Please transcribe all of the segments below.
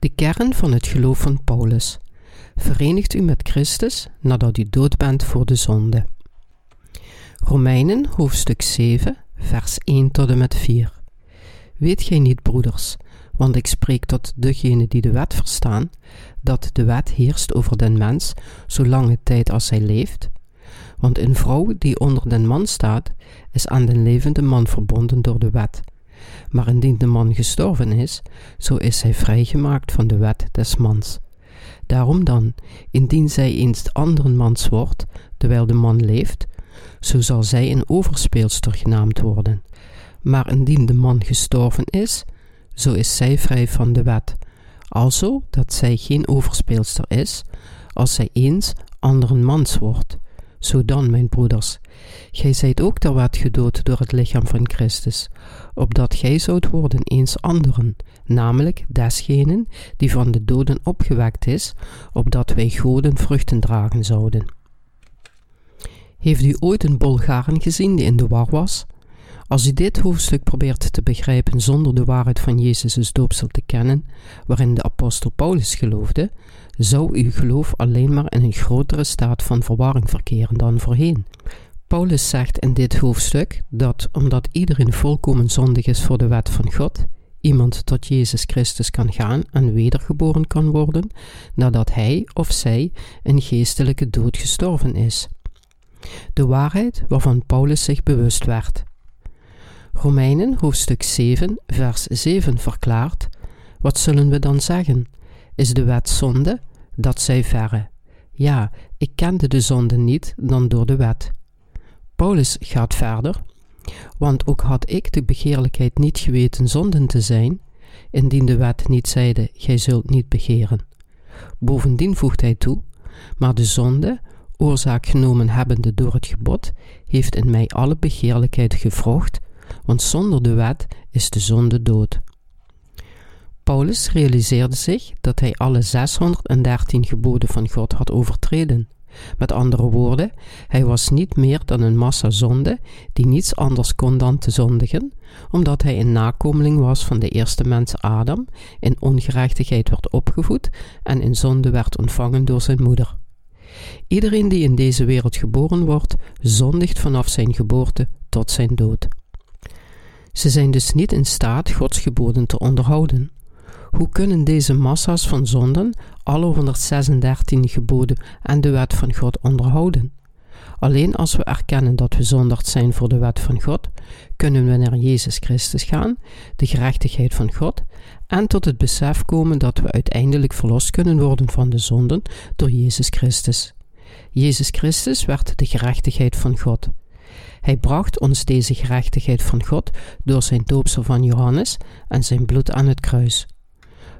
De kern van het geloof van Paulus. Verenigt u met Christus nadat u dood bent voor de zonde. Romeinen hoofdstuk 7, vers 1 tot en met 4. Weet gij niet, broeders, want ik spreek tot degenen die de wet verstaan, dat de wet heerst over den mens zolange tijd als hij leeft? Want een vrouw die onder den man staat, is aan den levende man verbonden door de wet. Maar indien de man gestorven is, zo is hij vrijgemaakt van de wet des mans. Daarom dan, indien zij eens anderen mans wordt, terwijl de man leeft, zo zal zij een overspeelster genaamd worden. Maar indien de man gestorven is, zo is zij vrij van de wet, alzo dat zij geen overspeelster is, als zij eens anderen mans wordt. Zo dan, mijn broeders, gij zijt ook ter wet gedood door het lichaam van Christus, opdat gij zoudt worden eens anderen, namelijk desgenen die van de doden opgewekt is, opdat wij goden vruchten dragen zouden. Heeft u ooit een Bulgaren gezien die in de war was? Als u dit hoofdstuk probeert te begrijpen zonder de waarheid van Jezus' doopsel te kennen, waarin de apostel Paulus geloofde, zou uw geloof alleen maar in een grotere staat van verwarring verkeren dan voorheen. Paulus zegt in dit hoofdstuk dat omdat iedereen volkomen zondig is voor de wet van God, iemand tot Jezus Christus kan gaan en wedergeboren kan worden nadat hij of zij een geestelijke dood gestorven is. De waarheid waarvan Paulus zich bewust werd. Romeinen hoofdstuk 7, vers 7 verklaart: Wat zullen we dan zeggen? Is de wet zonde? Dat zij verre. Ja, ik kende de zonde niet dan door de wet. Paulus gaat verder, want ook had ik de begeerlijkheid niet geweten zonden te zijn, indien de wet niet zeide: Gij zult niet begeren. Bovendien voegt hij toe: Maar de zonde, oorzaak genomen hebbende door het gebod, heeft in mij alle begeerlijkheid gevrocht, want zonder de wet is de zonde dood. Paulus realiseerde zich dat hij alle 613 geboden van God had overtreden. Met andere woorden, hij was niet meer dan een massa zonde die niets anders kon dan te zondigen, omdat hij een nakomeling was van de eerste mens Adam, in ongerechtigheid werd opgevoed en in zonde werd ontvangen door zijn moeder. Iedereen die in deze wereld geboren wordt, zondigt vanaf zijn geboorte tot zijn dood. Ze zijn dus niet in staat Gods geboden te onderhouden. Hoe kunnen deze massa's van zonden alle 136 geboden en de wet van God onderhouden? Alleen als we erkennen dat we zondigd zijn voor de wet van God, kunnen we naar Jezus Christus gaan, de gerechtigheid van God, en tot het besef komen dat we uiteindelijk verlost kunnen worden van de zonden door Jezus Christus. Jezus Christus werd de gerechtigheid van God. Hij bracht ons deze gerechtigheid van God door zijn doopsel van Johannes en zijn bloed aan het kruis.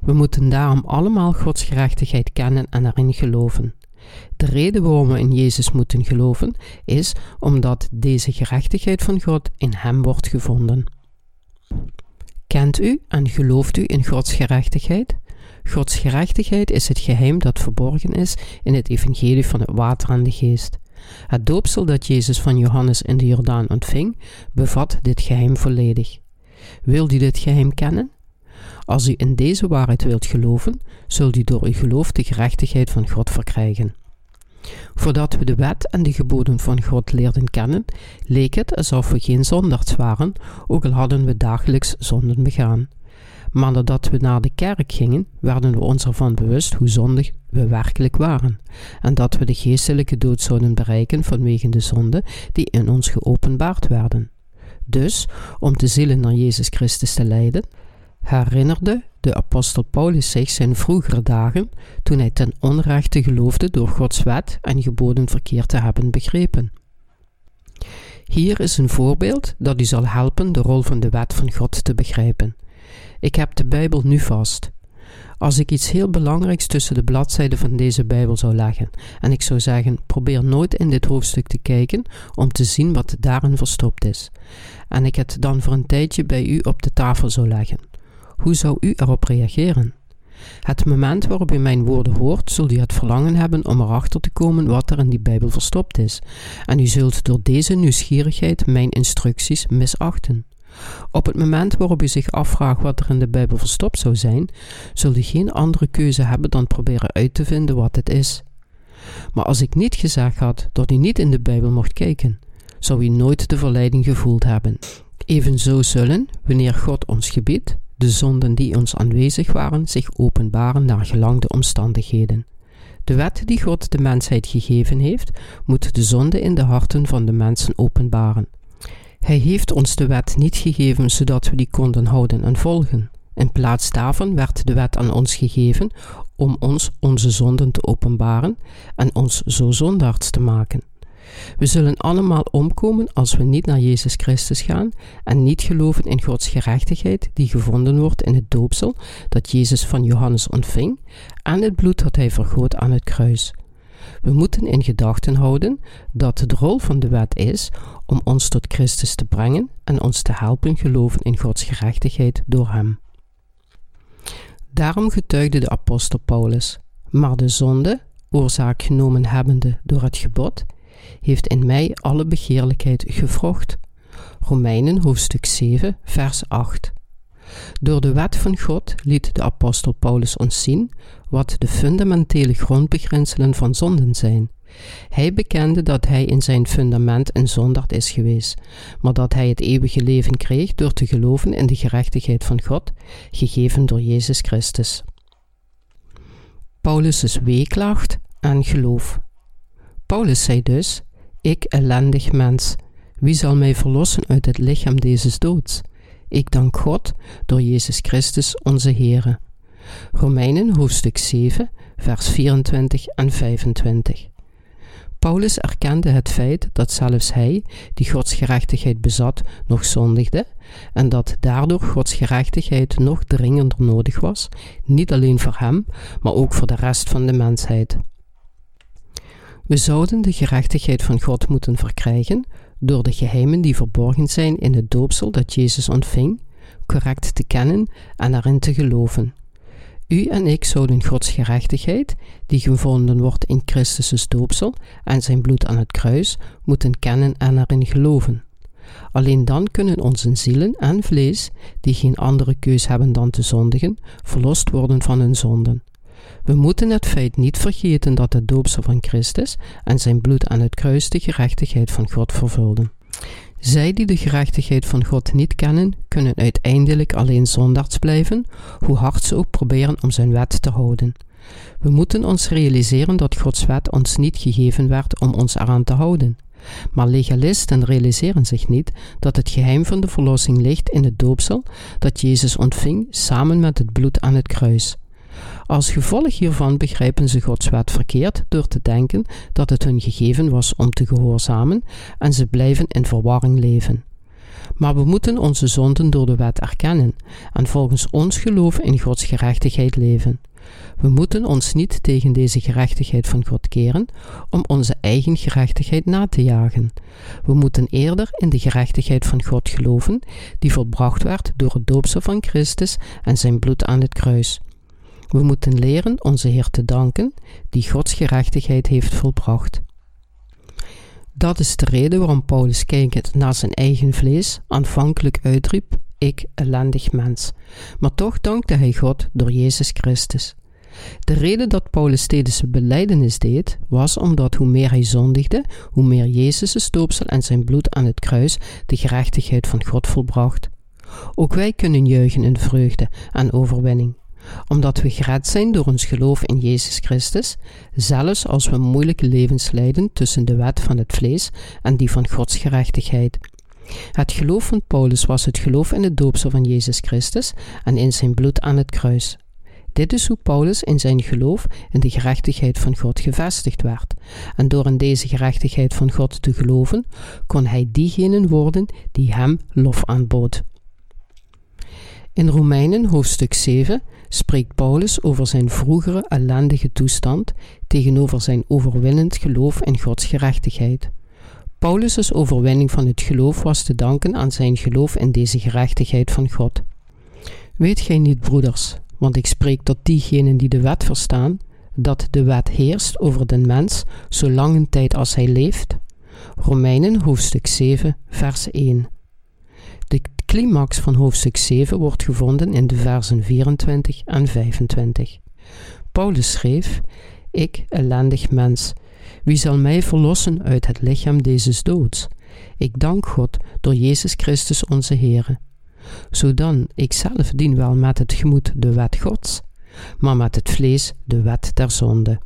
We moeten daarom allemaal Gods gerechtigheid kennen en erin geloven. De reden waarom we in Jezus moeten geloven is omdat deze gerechtigheid van God in Hem wordt gevonden. Kent u en gelooft u in Gods gerechtigheid? Gods gerechtigheid is het geheim dat verborgen is in het evangelie van het water en de geest. Het doopsel dat Jezus van Johannes in de Jordaan ontving, bevat dit geheim volledig. Wilt u dit geheim kennen? Als u in deze waarheid wilt geloven, zult u door uw geloof de gerechtigheid van God verkrijgen. Voordat we de wet en de geboden van God leerden kennen, leek het alsof we geen zondags waren, ook al hadden we dagelijks zonden begaan. Maar nadat we naar de kerk gingen, werden we ons ervan bewust hoe zondig we werkelijk waren, en dat we de geestelijke dood zouden bereiken vanwege de zonden die in ons geopenbaard werden. Dus, om de zielen naar Jezus Christus te leiden, herinnerde de apostel Paulus zich zijn vroegere dagen toen hij ten onrechte geloofde door Gods wet en geboden verkeerd te hebben begrepen. Hier is een voorbeeld dat u zal helpen de rol van de wet van God te begrijpen. Ik heb de Bijbel nu vast. Als ik iets heel belangrijks tussen de bladzijden van deze Bijbel zou leggen, en ik zou zeggen: probeer nooit in dit hoofdstuk te kijken om te zien wat daarin verstopt is, en ik het dan voor een tijdje bij u op de tafel zou leggen, hoe zou u erop reageren? Het moment waarop u mijn woorden hoort, zult u het verlangen hebben om erachter te komen wat er in die Bijbel verstopt is, en u zult door deze nieuwsgierigheid mijn instructies misachten. Op het moment waarop u zich afvraagt wat er in de Bijbel verstopt zou zijn, zult u geen andere keuze hebben dan proberen uit te vinden wat het is. Maar als ik niet gezegd had dat u niet in de Bijbel mocht kijken, zou u nooit de verleiding gevoeld hebben. Evenzo zullen, wanneer God ons gebiedt, de zonden die ons aanwezig waren zich openbaren naar gelang de omstandigheden. De wet die God de mensheid gegeven heeft, moet de zonde in de harten van de mensen openbaren. Hij heeft ons de wet niet gegeven zodat we die konden houden en volgen. In plaats daarvan werd de wet aan ons gegeven om ons onze zonden te openbaren en ons zo zondaards te maken. We zullen allemaal omkomen als we niet naar Jezus Christus gaan en niet geloven in Gods gerechtigheid die gevonden wordt in het doopsel dat Jezus van Johannes ontving en het bloed dat hij vergoot aan het kruis. We moeten in gedachten houden dat de rol van de wet is om ons tot Christus te brengen en ons te helpen geloven in Gods gerechtigheid door Hem. Daarom getuigde de apostel Paulus, maar de zonde, oorzaak genomen hebbende door het gebod, heeft in mij alle begeerlijkheid gevrocht. Romeinen hoofdstuk 7, vers 8. Door de wet van God liet de apostel Paulus ons zien wat de fundamentele grondbeginselen van zonden zijn. Hij bekende dat hij in zijn fundament een zondaard is geweest, maar dat hij het eeuwige leven kreeg door te geloven in de gerechtigheid van God, gegeven door Jezus Christus. Paulus' weeklacht en geloof. Paulus zei dus: Ik, ellendig mens, wie zal mij verlossen uit het lichaam deze doods? Ik dank God door Jezus Christus onze Heere. Romeinen hoofdstuk 7, vers 24 en 25. Paulus erkende het feit dat zelfs hij, die Gods gerechtigheid bezat, nog zondigde en dat daardoor Gods gerechtigheid nog dringender nodig was, niet alleen voor hem, maar ook voor de rest van de mensheid. We zouden de gerechtigheid van God moeten verkrijgen door de geheimen die verborgen zijn in het doopsel dat Jezus ontving, correct te kennen en erin te geloven. U en ik zouden Gods gerechtigheid, die gevonden wordt in Christus' doopsel en zijn bloed aan het kruis, moeten kennen en erin geloven. Alleen dan kunnen onze zielen en vlees, die geen andere keus hebben dan te zondigen, verlost worden van hun zonden. We moeten het feit niet vergeten dat het doopsel van Christus en zijn bloed aan het kruis de gerechtigheid van God vervulden. Zij die de gerechtigheid van God niet kennen, kunnen uiteindelijk alleen zondaards blijven, hoe hard ze ook proberen om zijn wet te houden. We moeten ons realiseren dat Gods wet ons niet gegeven werd om ons eraan te houden. Maar legalisten realiseren zich niet dat het geheim van de verlossing ligt in het doopsel dat Jezus ontving samen met het bloed aan het kruis. Als gevolg hiervan begrijpen ze Gods wet verkeerd door te denken dat het hun gegeven was om te gehoorzamen en ze blijven in verwarring leven. Maar we moeten onze zonden door de wet erkennen en volgens ons geloof in Gods gerechtigheid leven. We moeten ons niet tegen deze gerechtigheid van God keren om onze eigen gerechtigheid na te jagen. We moeten eerder in de gerechtigheid van God geloven, die volbracht werd door het doopsel van Christus en zijn bloed aan het kruis. We moeten leren onze Heer te danken, die Gods gerechtigheid heeft volbracht. Dat is de reden waarom Paulus kijkend naar zijn eigen vlees aanvankelijk uitriep: Ik, ellendig mens. Maar toch dankte hij God door Jezus Christus. De reden dat Paulus steeds beleidenis deed, was omdat hoe meer hij zondigde, hoe meer Jezus' stoopsel en zijn bloed aan het kruis de gerechtigheid van God volbracht. Ook wij kunnen juichen in vreugde en overwinning omdat we gered zijn door ons geloof in Jezus Christus, zelfs als we moeilijke levens leiden tussen de wet van het vlees en die van Gods gerechtigheid. Het geloof van Paulus was het geloof in het doopsel van Jezus Christus en in zijn bloed aan het kruis. Dit is hoe Paulus in zijn geloof in de gerechtigheid van God gevestigd werd. En door in deze gerechtigheid van God te geloven, kon hij diegenen worden die hem lof aanbood. In Romeinen hoofdstuk 7 spreekt Paulus over zijn vroegere ellendige toestand tegenover zijn overwinnend geloof in Gods gerechtigheid. Paulus' overwinning van het geloof was te danken aan zijn geloof in deze gerechtigheid van God. Weet gij niet, broeders, want ik spreek tot diegenen die de wet verstaan, dat de wet heerst over den mens zolang een tijd als hij leeft? Romeinen hoofdstuk 7, vers 1. De climax van hoofdstuk 7 wordt gevonden in de versen 24 en 25. Paulus schreef: Ik, ellendig mens, wie zal mij verlossen uit het lichaam deze doods? Ik dank God door Jezus Christus onze Heer. Zodan ik zelf dien wel met het gemoed de wet Gods, maar met het vlees de wet der zonde.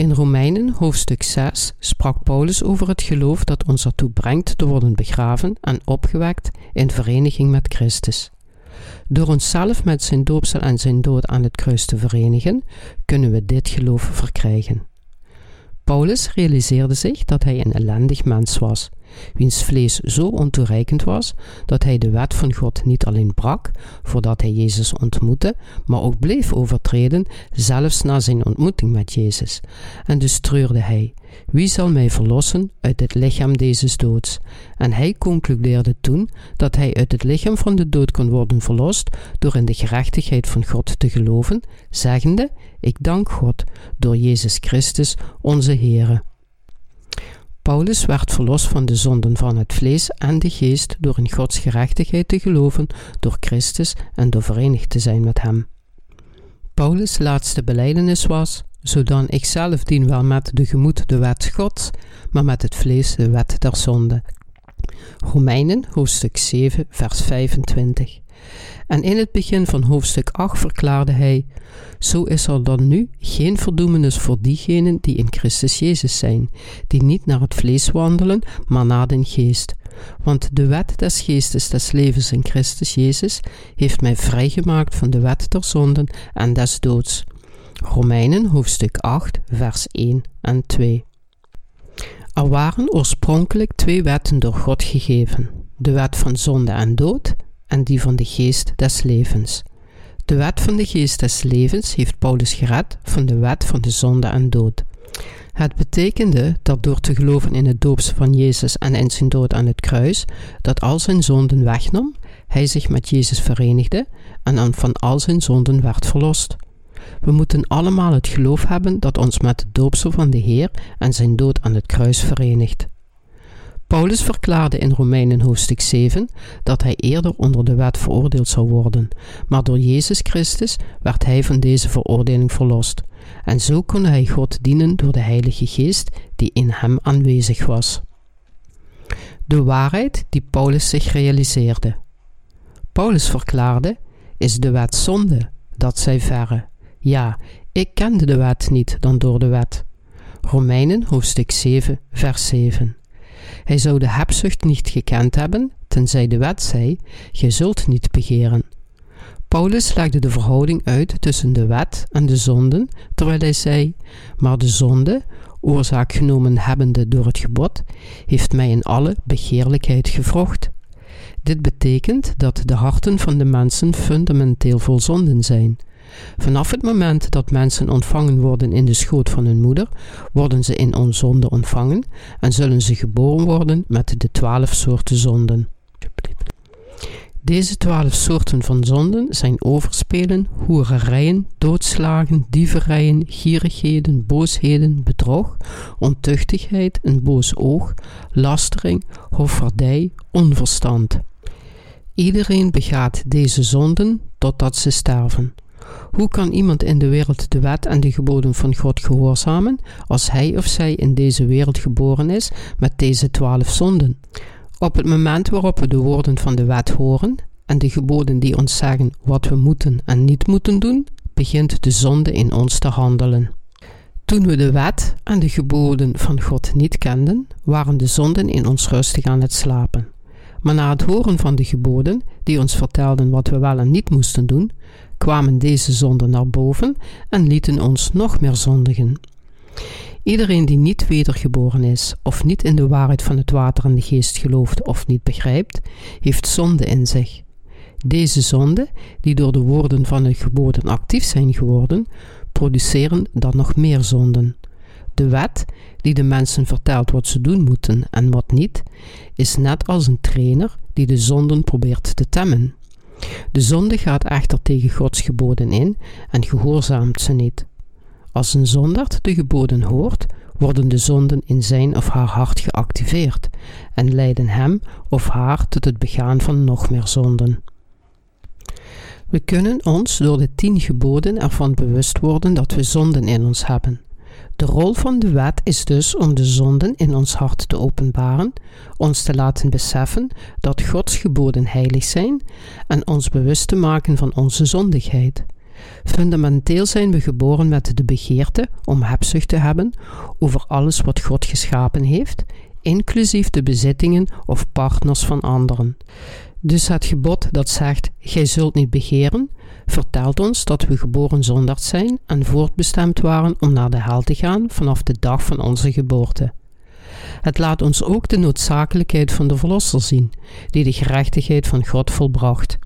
In Romeinen hoofdstuk 6 sprak Paulus over het geloof dat ons ertoe brengt te worden begraven en opgewekt in vereniging met Christus. Door onszelf met zijn doopsel en zijn dood aan het kruis te verenigen, kunnen we dit geloof verkrijgen. Paulus realiseerde zich dat hij een ellendig mens was, wiens vlees zo ontoereikend was dat hij de wet van God niet alleen brak voordat hij Jezus ontmoette, maar ook bleef overtreden, zelfs na zijn ontmoeting met Jezus. En dus treurde hij: Wie zal mij verlossen uit het lichaam deze doods? En hij concludeerde toen dat hij uit het lichaam van de dood kon worden verlost door in de gerechtigheid van God te geloven, zeggende: Ik dank God door Jezus Christus, onze Heere. Paulus werd verlost van de zonden van het vlees en de geest door in Gods gerechtigheid te geloven door Christus en door verenigd te zijn met Hem. Paulus' laatste beleidenis was: Zodan ik zelf dien wel met de gemoed de wet Gods, maar met het vlees de wet der zonde. Romeinen hoofdstuk 7, vers 25. En in het begin van hoofdstuk 8 verklaarde hij: Zo is er dan nu geen verdoemenis voor diegenen die in Christus Jezus zijn, die niet naar het vlees wandelen, maar naar den geest. Want de wet des geestes des levens in Christus Jezus heeft mij vrijgemaakt van de wet der zonden en des doods. Romeinen hoofdstuk 8, vers 1 en 2. Er waren oorspronkelijk twee wetten door God gegeven: de wet van zonde en dood en die van de geest des levens. De wet van de geest des levens heeft Paulus gered van de wet van de zonde en dood. Het betekende dat door te geloven in het doopsel van Jezus en in zijn dood aan het kruis, dat al zijn zonden wegnam, hij zich met Jezus verenigde en van al zijn zonden werd verlost. We moeten allemaal het geloof hebben dat ons met het doopsel van de Heer en zijn dood aan het kruis verenigt. Paulus verklaarde in Romeinen hoofdstuk 7 dat hij eerder onder de wet veroordeeld zou worden, maar door Jezus Christus werd hij van deze veroordeling verlost. En zo kon hij God dienen door de Heilige Geest die in hem aanwezig was. De waarheid die Paulus zich realiseerde. Paulus verklaarde: Is de wet zonde? Dat zij verre. Ja, ik kende de wet niet dan door de wet. Romeinen hoofdstuk 7, vers 7. Hij zou de hebzucht niet gekend hebben, tenzij de wet zei: Je zult niet begeren. Paulus legde de verhouding uit tussen de wet en de zonden, terwijl hij zei: Maar de zonde, oorzaak genomen hebbende door het gebod, heeft mij in alle begeerlijkheid gevrocht. Dit betekent dat de harten van de mensen fundamenteel vol zonden zijn. Vanaf het moment dat mensen ontvangen worden in de schoot van hun moeder, worden ze in onzonde ontvangen en zullen ze geboren worden met de twaalf soorten zonden. Deze twaalf soorten van zonden zijn overspelen, hoererijen, doodslagen, dieverijen, gierigheden, boosheden, bedrog, ontuchtigheid, een boos oog, lastering, hoffardij, onverstand. Iedereen begaat deze zonden totdat ze sterven. Hoe kan iemand in de wereld de wet en de geboden van God gehoorzamen als hij of zij in deze wereld geboren is met deze twaalf zonden? Op het moment waarop we de woorden van de wet horen en de geboden die ons zeggen wat we moeten en niet moeten doen, begint de zonde in ons te handelen. Toen we de wet en de geboden van God niet kenden, waren de zonden in ons rustig aan het slapen. Maar na het horen van de geboden, die ons vertelden wat we wel en niet moesten doen, kwamen deze zonden naar boven en lieten ons nog meer zondigen. Iedereen die niet wedergeboren is, of niet in de waarheid van het water en de geest gelooft of niet begrijpt, heeft zonde in zich. Deze zonden, die door de woorden van het geboden actief zijn geworden, produceren dan nog meer zonden. De wet, die de mensen vertelt wat ze doen moeten en wat niet, is net als een trainer die de zonden probeert te temmen. De zonde gaat echter tegen Gods geboden in en gehoorzaamt ze niet. Als een zondaard de geboden hoort, worden de zonden in zijn of haar hart geactiveerd en leiden hem of haar tot het begaan van nog meer zonden. We kunnen ons door de tien geboden ervan bewust worden dat we zonden in ons hebben. De rol van de wet is dus om de zonden in ons hart te openbaren, ons te laten beseffen dat Gods geboden heilig zijn en ons bewust te maken van onze zondigheid. Fundamenteel zijn we geboren met de begeerte om hebzucht te hebben over alles wat God geschapen heeft, inclusief de bezittingen of partners van anderen. Dus het gebod dat zegt: Gij zult niet begeren, vertelt ons dat we geboren zondags zijn en voortbestemd waren om naar de hel te gaan vanaf de dag van onze geboorte. Het laat ons ook de noodzakelijkheid van de Verlosser zien, die de gerechtigheid van God volbracht.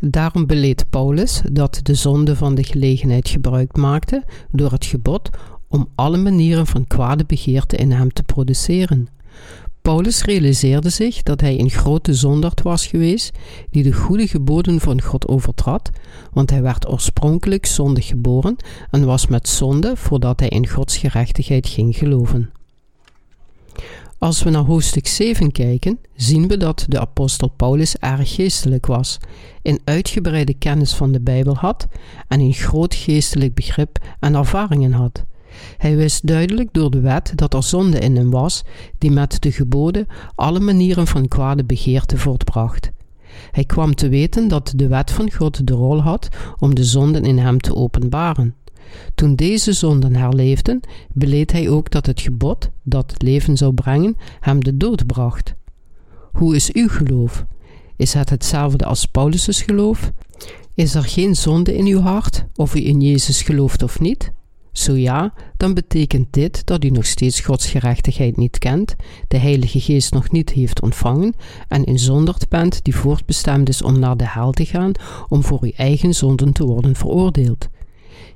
Daarom beleed Paulus dat de zonde van de gelegenheid gebruik maakte door het gebod om alle manieren van kwade begeerte in hem te produceren. Paulus realiseerde zich dat hij een grote zondaard was geweest die de goede geboden van God overtrad, want hij werd oorspronkelijk zondig geboren en was met zonde voordat hij in Gods gerechtigheid ging geloven. Als we naar hoofdstuk 7 kijken, zien we dat de apostel Paulus erg geestelijk was, een uitgebreide kennis van de Bijbel had en een groot geestelijk begrip en ervaringen had. Hij wist duidelijk door de wet dat er zonde in hem was, die met de geboden alle manieren van kwade begeerte voortbracht. Hij kwam te weten dat de wet van God de rol had om de zonden in hem te openbaren. Toen deze zonden herleefden, beleed hij ook dat het gebod, dat leven zou brengen, hem de dood bracht. Hoe is uw geloof? Is het hetzelfde als Paulus' geloof? Is er geen zonde in uw hart, of u in Jezus gelooft of niet? Zo ja, dan betekent dit dat u nog steeds Gods gerechtigheid niet kent, de Heilige Geest nog niet heeft ontvangen en een zonderd bent die voortbestemd is om naar de hel te gaan, om voor uw eigen zonden te worden veroordeeld.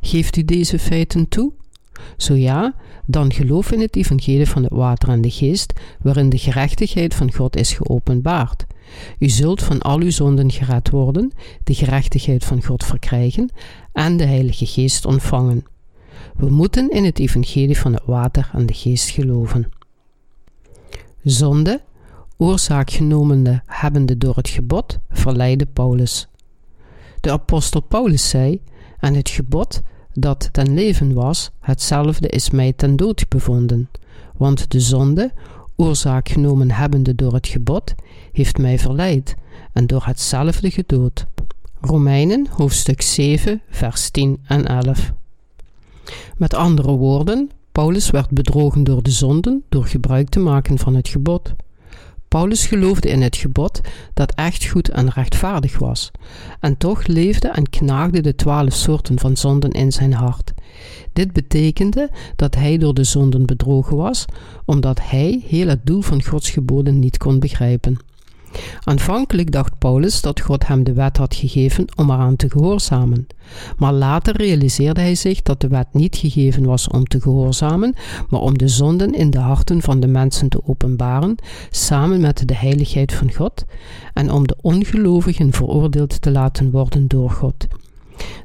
Geeft u deze feiten toe? Zo ja, dan geloof in het evangelie van het water en de geest, waarin de gerechtigheid van God is geopenbaard. U zult van al uw zonden gered worden, de gerechtigheid van God verkrijgen en de Heilige Geest ontvangen. We moeten in het evangelie van het water en de geest geloven. Zonde, oorzaakgenomende hebbende door het gebod, verleidde Paulus. De apostel Paulus zei, en het gebod dat ten leven was, hetzelfde is mij ten dood bevonden, want de zonde, oorzaak genomen hebbende door het gebod, heeft mij verleid en door hetzelfde gedood. Romeinen hoofdstuk 7, vers 10 en 11. Met andere woorden, Paulus werd bedrogen door de zonden door gebruik te maken van het gebod. Paulus geloofde in het gebod dat echt goed en rechtvaardig was, en toch leefde en knaagde de twaalf soorten van zonden in zijn hart. Dit betekende dat hij door de zonden bedrogen was, omdat hij heel het doel van Gods geboden niet kon begrijpen. Aanvankelijk dacht Paulus dat God hem de wet had gegeven om eraan te gehoorzamen, maar later realiseerde hij zich dat de wet niet gegeven was om te gehoorzamen, maar om de zonden in de harten van de mensen te openbaren, samen met de heiligheid van God, en om de ongelovigen veroordeeld te laten worden door God.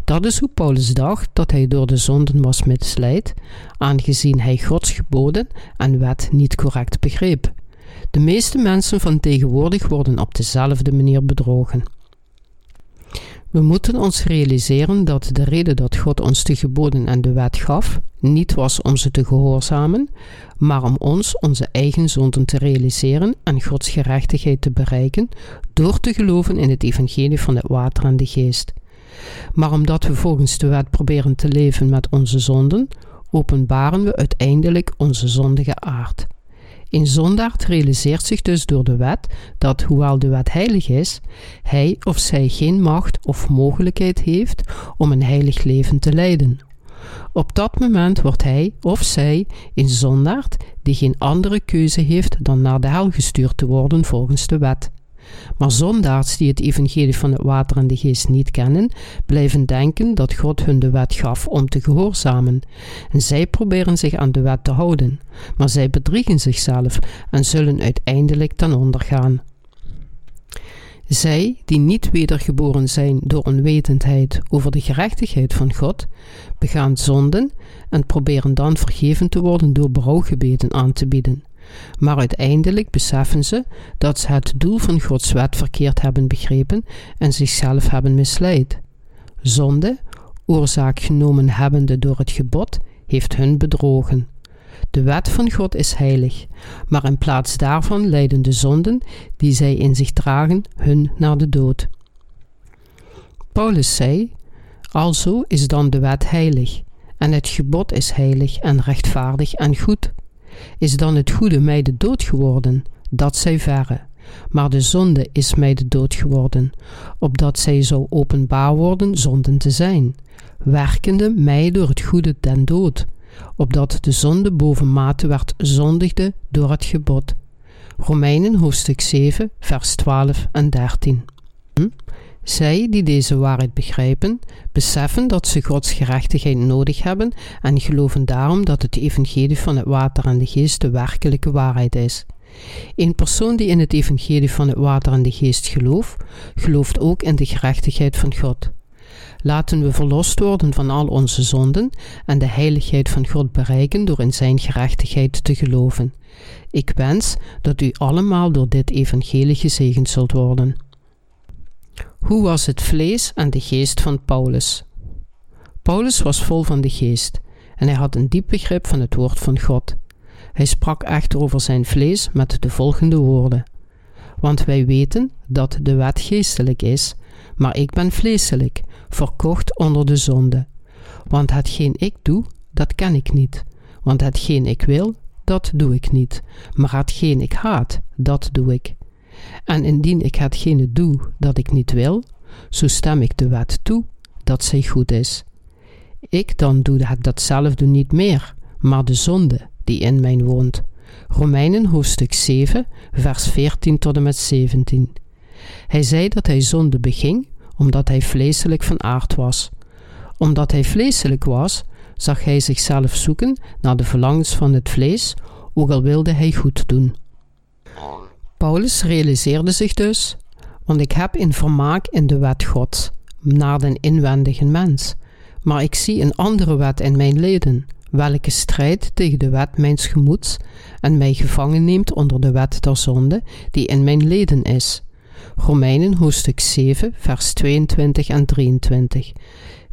Dat is hoe Paulus dacht dat hij door de zonden was misleid, aangezien hij Gods geboden en wet niet correct begreep. De meeste mensen van tegenwoordig worden op dezelfde manier bedrogen. We moeten ons realiseren dat de reden dat God ons de geboden en de wet gaf, niet was om ze te gehoorzamen, maar om ons onze eigen zonden te realiseren en Gods gerechtigheid te bereiken door te geloven in het evangelie van het water en de geest. Maar omdat we volgens de wet proberen te leven met onze zonden, openbaren we uiteindelijk onze zondige aard. Een zondaard realiseert zich dus door de wet dat, hoewel de wet heilig is, hij of zij geen macht of mogelijkheid heeft om een heilig leven te leiden. Op dat moment wordt hij of zij een zondaard die geen andere keuze heeft dan naar de hel gestuurd te worden volgens de wet. Maar zondaars die het evangelie van het water en de geest niet kennen, blijven denken dat God hun de wet gaf om te gehoorzamen. En zij proberen zich aan de wet te houden, maar zij bedriegen zichzelf en zullen uiteindelijk ten onder gaan. Zij die niet wedergeboren zijn door onwetendheid over de gerechtigheid van God, begaan zonden en proberen dan vergeven te worden door berouwgebeden aan te bieden. Maar uiteindelijk beseffen ze dat ze het doel van Gods wet verkeerd hebben begrepen en zichzelf hebben misleid. Zonde, oorzaak genomen hebbende door het gebod, heeft hun bedrogen. De wet van God is heilig, maar in plaats daarvan leiden de zonden die zij in zich dragen hun naar de dood. Paulus zei: Alzo is dan de wet heilig, en het gebod is heilig en rechtvaardig en goed. Is dan het goede mij de dood geworden? Dat zij verre. Maar de zonde is mij de dood geworden, opdat zij zou openbaar worden zonden te zijn, werkende mij door het goede ten dood opdat de zonde bovenmate werd zondigde door het gebod. Romeinen hoofdstuk 7, vers 12 en 13. Hm? Zij die deze waarheid begrijpen, beseffen dat ze Gods gerechtigheid nodig hebben en geloven daarom dat het evangelie van het water en de geest de werkelijke waarheid is. Een persoon die in het evangelie van het water en de geest gelooft, gelooft ook in de gerechtigheid van God. Laten we verlost worden van al onze zonden en de heiligheid van God bereiken door in Zijn gerechtigheid te geloven. Ik wens dat u allemaal door dit evangelie gezegend zult worden. Hoe was het vlees en de geest van Paulus? Paulus was vol van de geest en hij had een diep begrip van het woord van God. Hij sprak echter over zijn vlees met de volgende woorden: Want wij weten dat de wet geestelijk is, maar ik ben vleeselijk, verkocht onder de zonde. Want hetgeen ik doe, dat ken ik niet. Want hetgeen ik wil, dat doe ik niet. Maar hetgeen ik haat, dat doe ik. En indien ik hetgene doe dat ik niet wil, zo stem ik de wet toe dat zij goed is. Ik dan doe het datzelfde niet meer, maar de zonde die in mij woont. Romeinen hoofdstuk 7, vers 14 tot en met 17. Hij zei dat hij zonde beging omdat hij vleeselijk van aard was. Omdat hij vleeselijk was, zag hij zichzelf zoeken naar de verlangens van het vlees, ook al wilde hij goed doen. Paulus realiseerde zich dus, want ik heb een vermaak in de wet Gods, naar den inwendige mens, maar ik zie een andere wet in mijn leden, welke strijd tegen de wet mijns gemoeds en mij gevangen neemt onder de wet der zonde die in mijn leden is. Romeinen hoofdstuk 7, vers 22 en 23.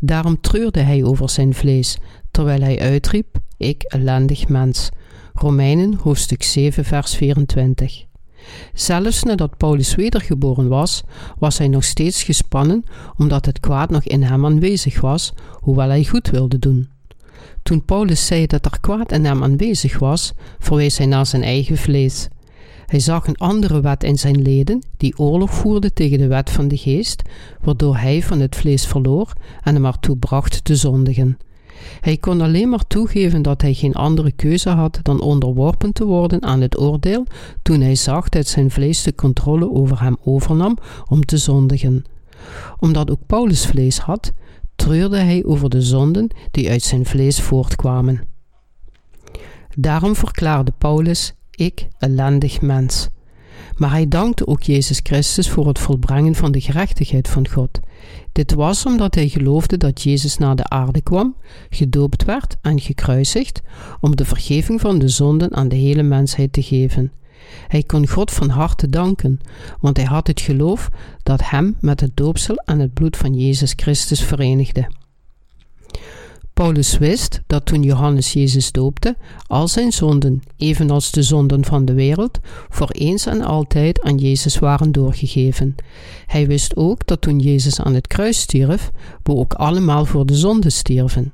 Daarom treurde hij over zijn vlees, terwijl hij uitriep: Ik ellendig mens. Romeinen hoofdstuk 7, vers 24. Zelfs nadat Paulus wedergeboren was, was hij nog steeds gespannen omdat het kwaad nog in hem aanwezig was, hoewel hij goed wilde doen. Toen Paulus zei dat er kwaad in hem aanwezig was, verwees hij naar zijn eigen vlees. Hij zag een andere wet in zijn leden, die oorlog voerde tegen de wet van de geest, waardoor hij van het vlees verloor en hem ertoe bracht te zondigen. Hij kon alleen maar toegeven dat hij geen andere keuze had dan onderworpen te worden aan het oordeel toen hij zag dat zijn vlees de controle over hem overnam om te zondigen. Omdat ook Paulus vlees had, treurde hij over de zonden die uit zijn vlees voortkwamen. Daarom verklaarde Paulus: ik, ellendig mens. Maar hij dankte ook Jezus Christus voor het volbrengen van de gerechtigheid van God. Dit was omdat hij geloofde dat Jezus naar de aarde kwam, gedoopt werd en gekruisigd, om de vergeving van de zonden aan de hele mensheid te geven. Hij kon God van harte danken, want hij had het geloof dat hem met het doopsel en het bloed van Jezus Christus verenigde. Paulus wist dat toen Johannes Jezus doopte, al zijn zonden, evenals de zonden van de wereld, voor eens en altijd aan Jezus waren doorgegeven. Hij wist ook dat toen Jezus aan het kruis stierf, we ook allemaal voor de zonde stierven.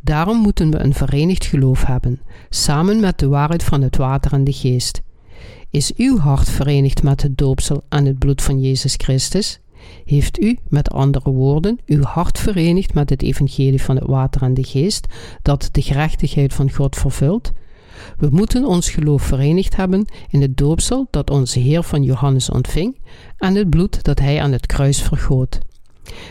Daarom moeten we een verenigd geloof hebben, samen met de waarheid van het water en de geest. Is uw hart verenigd met het doopsel en het bloed van Jezus Christus? Heeft u, met andere woorden, uw hart verenigd met het evangelie van het water en de geest, dat de gerechtigheid van God vervult? We moeten ons geloof verenigd hebben in het doopsel dat onze Heer van Johannes ontving en het bloed dat hij aan het kruis vergoot.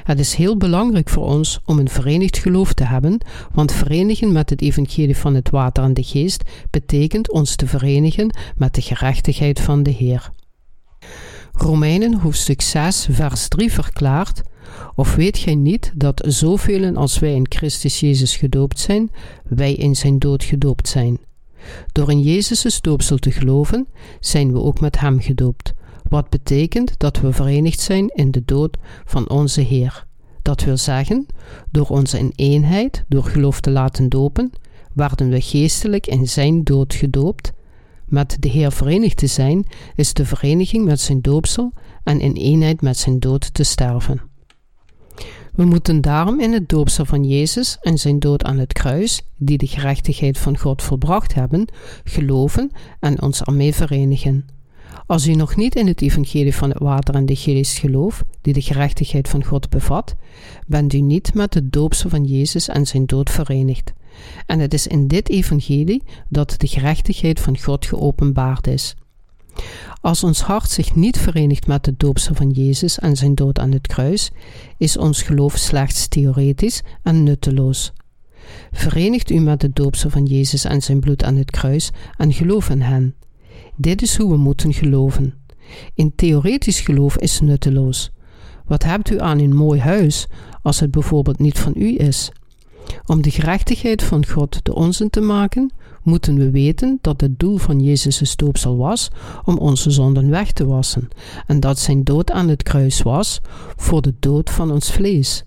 Het is heel belangrijk voor ons om een verenigd geloof te hebben, want verenigen met het evangelie van het water en de geest betekent ons te verenigen met de gerechtigheid van de Heer. Romeinen hoofdstuk 6, vers 3 verklaart: Of weet gij niet dat zoveel als wij in Christus Jezus gedoopt zijn, wij in zijn dood gedoopt zijn? Door in Jezus' doopsel te geloven, zijn we ook met hem gedoopt, wat betekent dat we verenigd zijn in de dood van onze Heer. Dat wil zeggen, door onze in eenheid, door geloof te laten dopen, werden we geestelijk in zijn dood gedoopt. Met de Heer verenigd te zijn, is de vereniging met zijn doopsel en in eenheid met zijn dood te sterven. We moeten daarom in het doopsel van Jezus en zijn dood aan het kruis, die de gerechtigheid van God volbracht hebben, geloven en ons ermee verenigen. Als u nog niet in het evangelie van het water en de geest gelooft, die de gerechtigheid van God bevat, bent u niet met het doopsel van Jezus en zijn dood verenigd. En het is in dit evangelie dat de gerechtigheid van God geopenbaard is. Als ons hart zich niet verenigt met het doopsel van Jezus en zijn dood aan het kruis, is ons geloof slechts theoretisch en nutteloos. Verenigt u met het doopsel van Jezus en zijn bloed aan het kruis en geloof in hen. Dit is hoe we moeten geloven. In theoretisch geloof is nutteloos. Wat hebt u aan een mooi huis als het bijvoorbeeld niet van u is? Om de gerechtigheid van God de onze te maken, moeten we weten dat het doel van Jezus' doopsel was om onze zonden weg te wassen en dat zijn dood aan het kruis was voor de dood van ons vlees.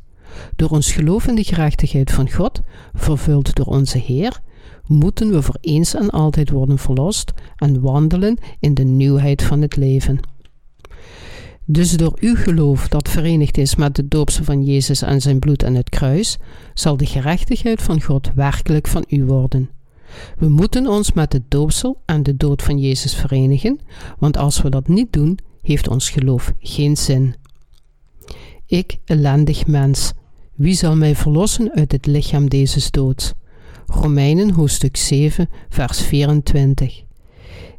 Door ons geloof in de gerechtigheid van God, vervuld door onze Heer, moeten we voor eens en altijd worden verlost en wandelen in de nieuwheid van het leven. Dus door uw geloof dat verenigd is met de doopsel van Jezus en zijn bloed en het kruis, zal de gerechtigheid van God werkelijk van u worden. We moeten ons met het doopsel en de dood van Jezus verenigen, want als we dat niet doen, heeft ons geloof geen zin. Ik, ellendig mens, wie zal mij verlossen uit het lichaam deze doods? Romeinen hoofdstuk 7, vers 24.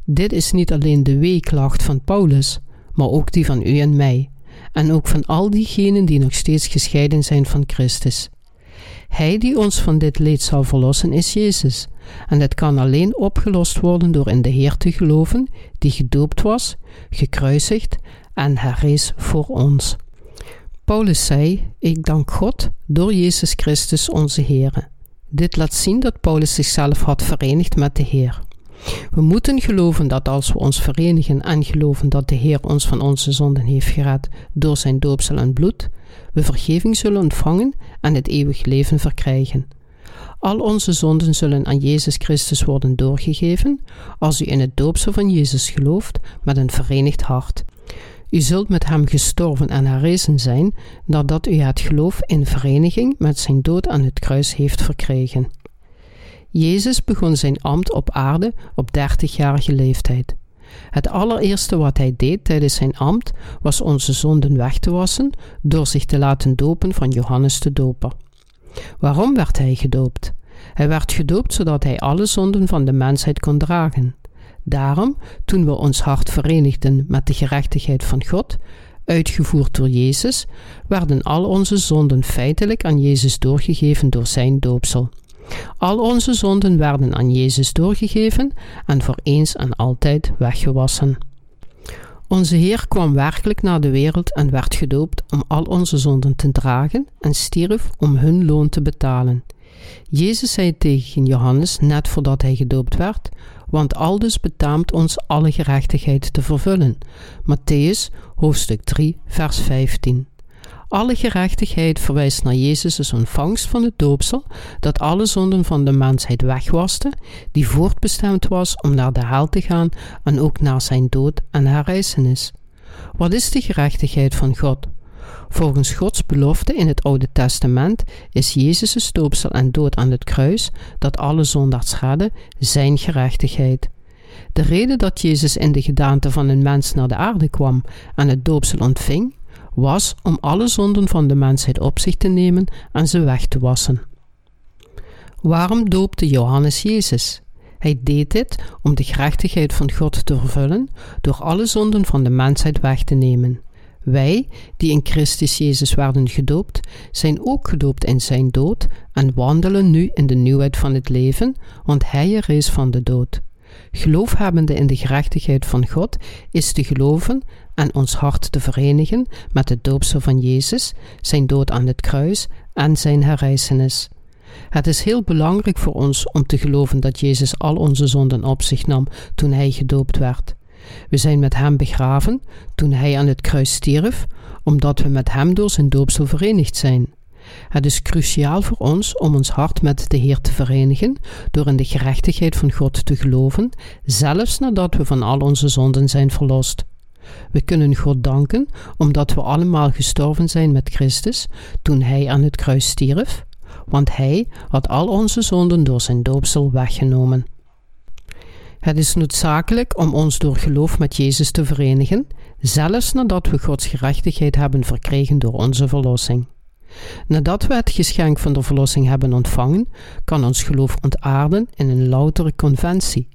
Dit is niet alleen de weeklacht van Paulus, maar ook die van u en mij, en ook van al diegenen die nog steeds gescheiden zijn van Christus. Hij die ons van dit leed zal verlossen is Jezus, en het kan alleen opgelost worden door in de Heer te geloven, die gedoopt was, gekruisigd en herrees voor ons. Paulus zei: Ik dank God door Jezus Christus onze Heer. Dit laat zien dat Paulus zichzelf had verenigd met de Heer. We moeten geloven dat als we ons verenigen en geloven dat de Heer ons van onze zonden heeft gered door zijn doopsel en bloed, we vergeving zullen ontvangen en het eeuwig leven verkrijgen. Al onze zonden zullen aan Jezus Christus worden doorgegeven als u in het doopsel van Jezus gelooft met een verenigd hart. U zult met hem gestorven en herrezen zijn, nadat u het geloof in vereniging met zijn dood aan het kruis heeft verkregen. Jezus begon zijn ambt op aarde op dertigjarige leeftijd. Het allereerste wat hij deed tijdens zijn ambt was onze zonden weg te wassen door zich te laten dopen van Johannes de Doper. Waarom werd hij gedoopt? Hij werd gedoopt zodat hij alle zonden van de mensheid kon dragen. Daarom, toen we ons hart verenigden met de gerechtigheid van God, uitgevoerd door Jezus, werden al onze zonden feitelijk aan Jezus doorgegeven door zijn doopsel. Al onze zonden werden aan Jezus doorgegeven en voor eens en altijd weggewassen. Onze Heer kwam werkelijk naar de wereld en werd gedoopt om al onze zonden te dragen en stierf om hun loon te betalen. Jezus zei tegen Johannes net voordat hij gedoopt werd: Want aldus betaamt ons alle gerechtigheid te vervullen. Matthäus hoofdstuk 3, vers 15. Alle gerechtigheid verwijst naar Jezus' ontvangst van het doopsel, dat alle zonden van de mensheid wegwaste, die voortbestemd was om naar de hel te gaan en ook naar zijn dood en herrijzenis. Wat is de gerechtigheid van God? Volgens Gods belofte in het Oude Testament is Jezus' doopsel en dood aan het kruis, dat alle zondaars redden, zijn gerechtigheid. De reden dat Jezus in de gedaante van een mens naar de aarde kwam en het doopsel ontving, was om alle zonden van de mensheid op zich te nemen en ze weg te wassen. Waarom doopte Johannes Jezus? Hij deed dit om de gerechtigheid van God te vervullen door alle zonden van de mensheid weg te nemen. Wij, die in Christus Jezus werden gedoopt, zijn ook gedoopt in zijn dood en wandelen nu in de nieuwheid van het leven, want hij er is van de dood. Geloof hebbende in de gerechtigheid van God is te geloven en ons hart te verenigen met het doopsel van Jezus, zijn dood aan het kruis en zijn herrijzenis. Het is heel belangrijk voor ons om te geloven dat Jezus al onze zonden op zich nam toen hij gedoopt werd. We zijn met hem begraven toen hij aan het kruis stierf, omdat we met hem door zijn doopsel verenigd zijn. Het is cruciaal voor ons om ons hart met de Heer te verenigen door in de gerechtigheid van God te geloven, zelfs nadat we van al onze zonden zijn verlost. We kunnen God danken omdat we allemaal gestorven zijn met Christus toen Hij aan het kruis stierf, want Hij had al onze zonden door zijn doopsel weggenomen. Het is noodzakelijk om ons door geloof met Jezus te verenigen, zelfs nadat we Gods gerechtigheid hebben verkregen door onze verlossing. Nadat we het geschenk van de verlossing hebben ontvangen, kan ons geloof ontaarden in een loutere conventie.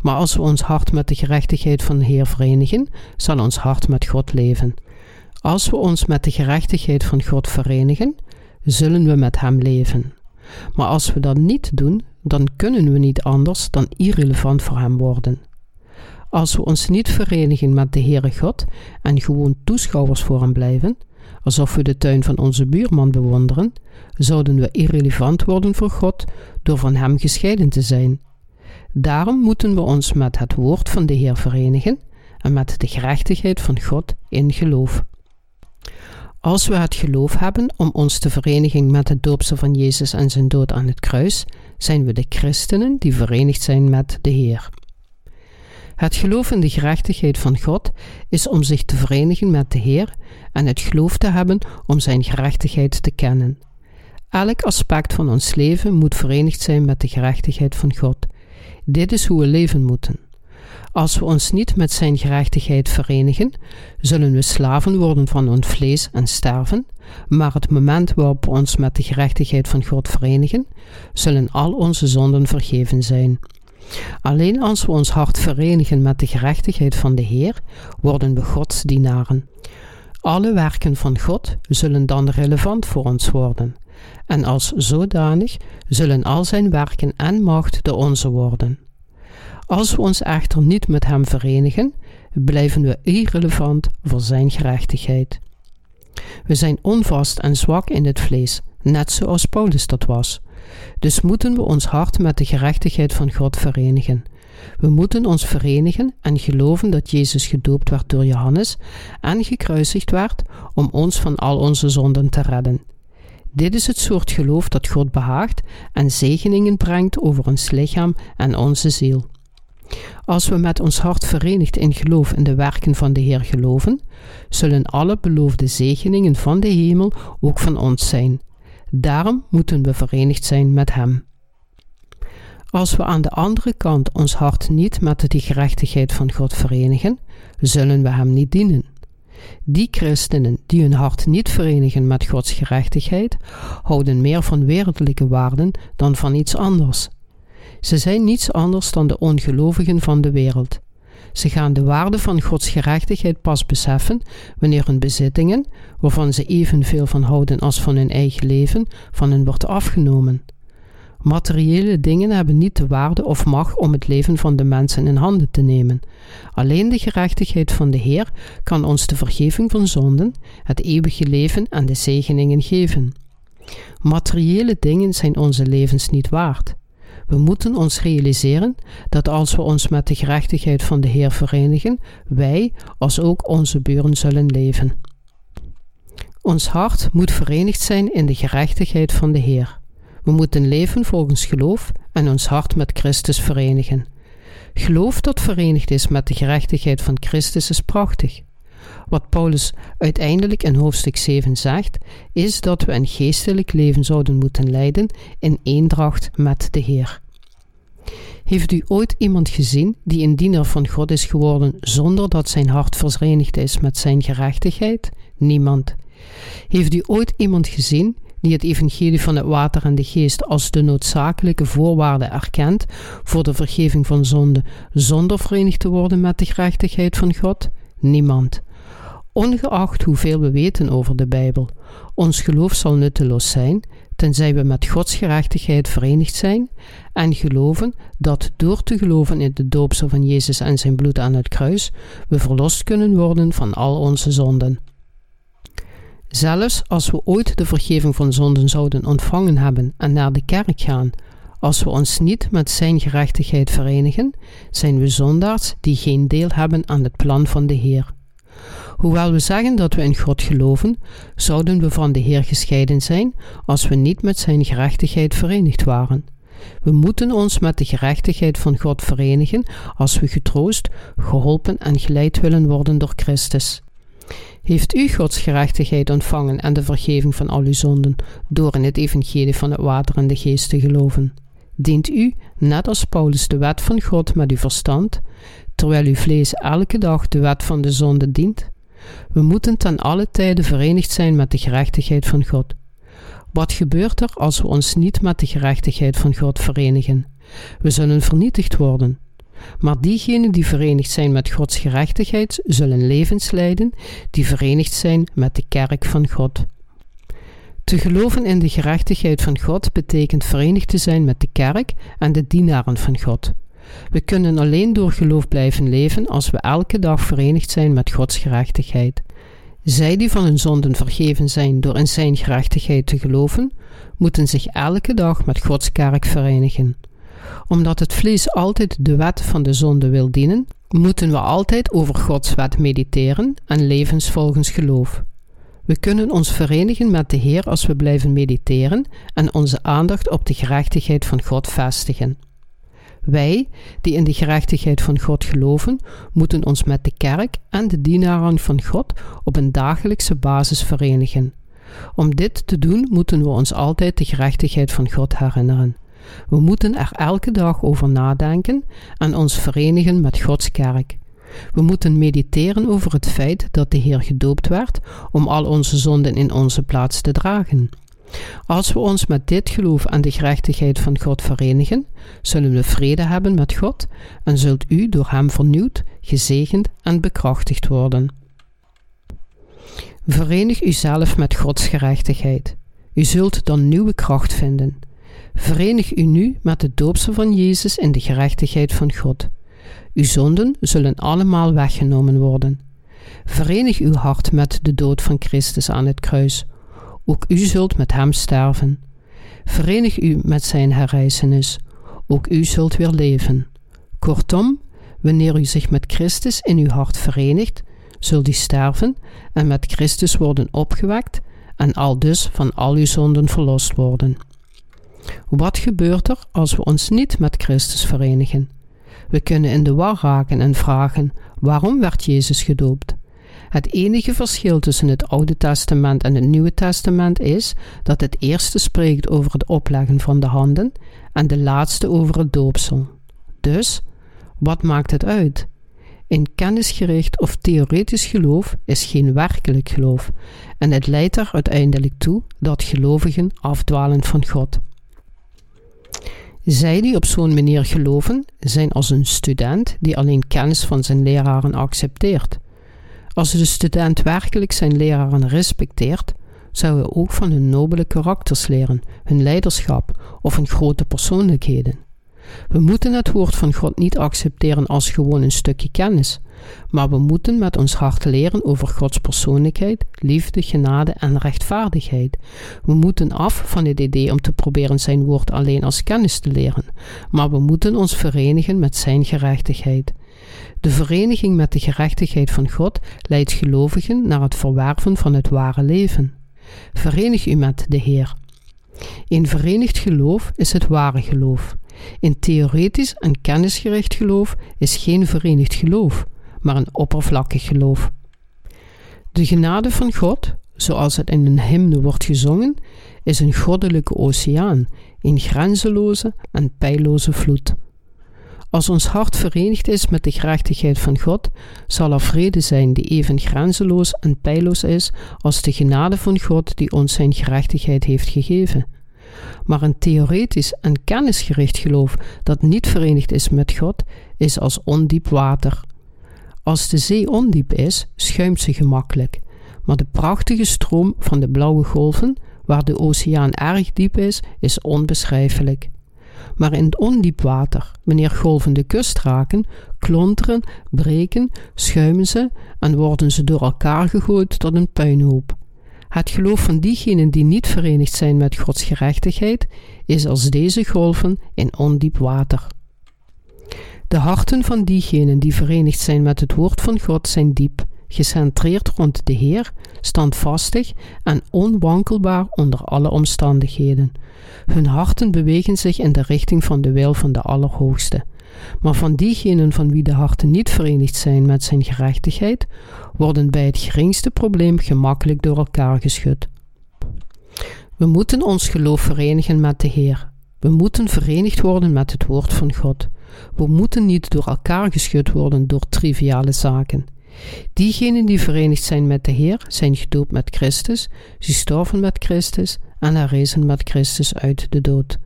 Maar als we ons hart met de gerechtigheid van de Heer verenigen, zal ons hart met God leven. Als we ons met de gerechtigheid van God verenigen, zullen we met Hem leven. Maar als we dat niet doen, dan kunnen we niet anders dan irrelevant voor Hem worden. Als we ons niet verenigen met de Heere God en gewoon toeschouwers voor Hem blijven, alsof we de tuin van onze buurman bewonderen, zouden we irrelevant worden voor God door van Hem gescheiden te zijn. Daarom moeten we ons met het woord van de Heer verenigen en met de gerechtigheid van God in geloof. Als we het geloof hebben om ons te verenigen met het doopsel van Jezus en zijn dood aan het kruis, zijn we de christenen die verenigd zijn met de Heer. Het geloof in de gerechtigheid van God is om zich te verenigen met de Heer en het geloof te hebben om Zijn gerechtigheid te kennen. Elk aspect van ons leven moet verenigd zijn met de gerechtigheid van God. Dit is hoe we leven moeten. Als we ons niet met Zijn gerechtigheid verenigen, zullen we slaven worden van ons vlees en sterven, maar het moment waarop we ons met de gerechtigheid van God verenigen, zullen al onze zonden vergeven zijn. Alleen als we ons hart verenigen met de gerechtigheid van de Heer, worden we Gods dienaren. Alle werken van God zullen dan relevant voor ons worden, en als zodanig zullen al zijn werken en macht de onze worden. Als we ons echter niet met Hem verenigen, blijven we irrelevant voor Zijn gerechtigheid. We zijn onvast en zwak in het vlees, net zoals Paulus dat was. Dus moeten we ons hart met de gerechtigheid van God verenigen. We moeten ons verenigen en geloven dat Jezus gedoopt werd door Johannes en gekruisigd werd om ons van al onze zonden te redden. Dit is het soort geloof dat God behaagt en zegeningen brengt over ons lichaam en onze ziel. Als we met ons hart verenigd in geloof in de werken van de Heer geloven, zullen alle beloofde zegeningen van de hemel ook van ons zijn. Daarom moeten we verenigd zijn met Hem. Als we aan de andere kant ons hart niet met de gerechtigheid van God verenigen, zullen we Hem niet dienen. Die christenen die hun hart niet verenigen met Gods gerechtigheid, houden meer van wereldlijke waarden dan van iets anders. Ze zijn niets anders dan de ongelovigen van de wereld. Ze gaan de waarde van Gods gerechtigheid pas beseffen wanneer hun bezittingen, waarvan ze evenveel van houden als van hun eigen leven, van hen wordt afgenomen. Materiële dingen hebben niet de waarde of macht om het leven van de mensen in handen te nemen. Alleen de gerechtigheid van de Heer kan ons de vergeving van zonden, het eeuwige leven en de zegeningen geven. Materiële dingen zijn onze levens niet waard. We moeten ons realiseren dat als we ons met de gerechtigheid van de Heer verenigen, wij als ook onze buren zullen leven. Ons hart moet verenigd zijn in de gerechtigheid van de Heer. We moeten leven volgens geloof en ons hart met Christus verenigen. Geloof dat verenigd is met de gerechtigheid van Christus is prachtig. Wat Paulus uiteindelijk in hoofdstuk 7 zegt, is dat we een geestelijk leven zouden moeten leiden in eendracht met de Heer. Heeft u ooit iemand gezien die een dienaar van God is geworden zonder dat zijn hart verenigd is met zijn gerechtigheid? Niemand. Heeft u ooit iemand gezien die het evangelie van het water en de geest als de noodzakelijke voorwaarde erkent voor de vergeving van zonde, zonder verenigd te worden met de gerechtigheid van God? Niemand. Ongeacht hoeveel we weten over de Bijbel, ons geloof zal nutteloos zijn, tenzij we met Gods gerechtigheid verenigd zijn en geloven dat door te geloven in de doopsel van Jezus en zijn bloed aan het kruis we verlost kunnen worden van al onze zonden. Zelfs als we ooit de vergeving van zonden zouden ontvangen hebben en naar de kerk gaan, als we ons niet met Zijn gerechtigheid verenigen, zijn we zondaars die geen deel hebben aan het plan van de Heer. Hoewel we zeggen dat we in God geloven, zouden we van de Heer gescheiden zijn als we niet met Zijn gerechtigheid verenigd waren. We moeten ons met de gerechtigheid van God verenigen als we getroost, geholpen en geleid willen worden door Christus. Heeft u Gods gerechtigheid ontvangen en de vergeving van al uw zonden door in het evangelie van het water en de geest te geloven? Dient u, net als Paulus, de wet van God met uw verstand, terwijl uw vlees elke dag de wet van de zonde dient? We moeten ten alle tijden verenigd zijn met de gerechtigheid van God. Wat gebeurt er als we ons niet met de gerechtigheid van God verenigen? We zullen vernietigd worden. Maar diegenen die verenigd zijn met Gods gerechtigheid, zullen levens leiden die verenigd zijn met de kerk van God. Te geloven in de gerechtigheid van God betekent verenigd te zijn met de kerk en de dienaren van God. We kunnen alleen door geloof blijven leven als we elke dag verenigd zijn met Gods gerechtigheid. Zij die van hun zonden vergeven zijn door in Zijn gerechtigheid te geloven, moeten zich elke dag met Gods kerk verenigen. Omdat het vlees altijd de wet van de zonde wil dienen, moeten we altijd over Gods wet mediteren en levens volgens geloof. We kunnen ons verenigen met de Heer als we blijven mediteren en onze aandacht op de gerechtigheid van God vestigen. Wij, die in de gerechtigheid van God geloven, moeten ons met de kerk en de dienaren van God op een dagelijkse basis verenigen. Om dit te doen, moeten we ons altijd de gerechtigheid van God herinneren. We moeten er elke dag over nadenken en ons verenigen met Gods kerk. We moeten mediteren over het feit dat de Heer gedoopt werd om al onze zonden in onze plaats te dragen. Als we ons met dit geloof aan de gerechtigheid van God verenigen, zullen we vrede hebben met God en zult u door Hem vernieuwd, gezegend en bekrachtigd worden. Verenig uzelf met Gods gerechtigheid. U zult dan nieuwe kracht vinden. Verenig u nu met de doopsel van Jezus in de gerechtigheid van God. Uw zonden zullen allemaal weggenomen worden. Verenig uw hart met de dood van Christus aan het kruis. Ook u zult met hem sterven. Verenig u met zijn herrijzenis. Ook u zult weer leven. Kortom, wanneer u zich met Christus in uw hart verenigt, zult u sterven en met Christus worden opgewekt en al dus van al uw zonden verlost worden. Wat gebeurt er als we ons niet met Christus verenigen? We kunnen in de war raken en vragen: waarom werd Jezus gedoopt? Het enige verschil tussen het Oude Testament en het Nieuwe Testament is dat het eerste spreekt over het opleggen van de handen en de laatste over het doopsel. Dus, wat maakt het uit? Een kennisgericht of theoretisch geloof is geen werkelijk geloof en het leidt er uiteindelijk toe dat gelovigen afdwalen van God. Zij die op zo'n manier geloven, zijn als een student die alleen kennis van zijn leraren accepteert. Als de student werkelijk zijn leraren respecteert, zou hij ook van hun nobele karakters leren, hun leiderschap of hun grote persoonlijkheden. We moeten het woord van God niet accepteren als gewoon een stukje kennis, maar we moeten met ons hart leren over Gods persoonlijkheid, liefde, genade en rechtvaardigheid. We moeten af van het idee om te proberen zijn woord alleen als kennis te leren, maar we moeten ons verenigen met zijn gerechtigheid. De vereniging met de gerechtigheid van God leidt gelovigen naar het verwerven van het ware leven. Verenig u met de Heer. Een verenigd geloof is het ware geloof. Een theoretisch en kennisgericht geloof is geen verenigd geloof, maar een oppervlakkig geloof. De genade van God, zoals het in een hymne wordt gezongen, is een goddelijke oceaan, een grenzeloze en peilloze vloed. Als ons hart verenigd is met de gerechtigheid van God, zal er vrede zijn die even grenzeloos en peilloos is als de genade van God die ons zijn gerechtigheid heeft gegeven. Maar een theoretisch en kennisgericht geloof dat niet verenigd is met God, is als ondiep water. Als de zee ondiep is, schuimt ze gemakkelijk, maar de prachtige stroom van de blauwe golven, waar de oceaan erg diep is, is onbeschrijfelijk. Maar in ondiep water, wanneer golven de kust raken, klonteren, breken, schuimen ze en worden ze door elkaar gegooid tot een puinhoop. Het geloof van diegenen die niet verenigd zijn met Gods gerechtigheid is als deze golven in ondiep water. De harten van diegenen die verenigd zijn met het woord van God zijn diep, gecentreerd rond de Heer, standvastig en onwankelbaar onder alle omstandigheden. Hun harten bewegen zich in de richting van de wil van de Allerhoogste. Maar van diegenen van wie de harten niet verenigd zijn met zijn gerechtigheid, worden bij het geringste probleem gemakkelijk door elkaar geschud. We moeten ons geloof verenigen met de Heer. We moeten verenigd worden met het woord van God. We moeten niet door elkaar geschud worden door triviale zaken. Diegenen die verenigd zijn met de Heer zijn gedoopt met Christus, ze storven met Christus en herrezen met Christus uit de dood.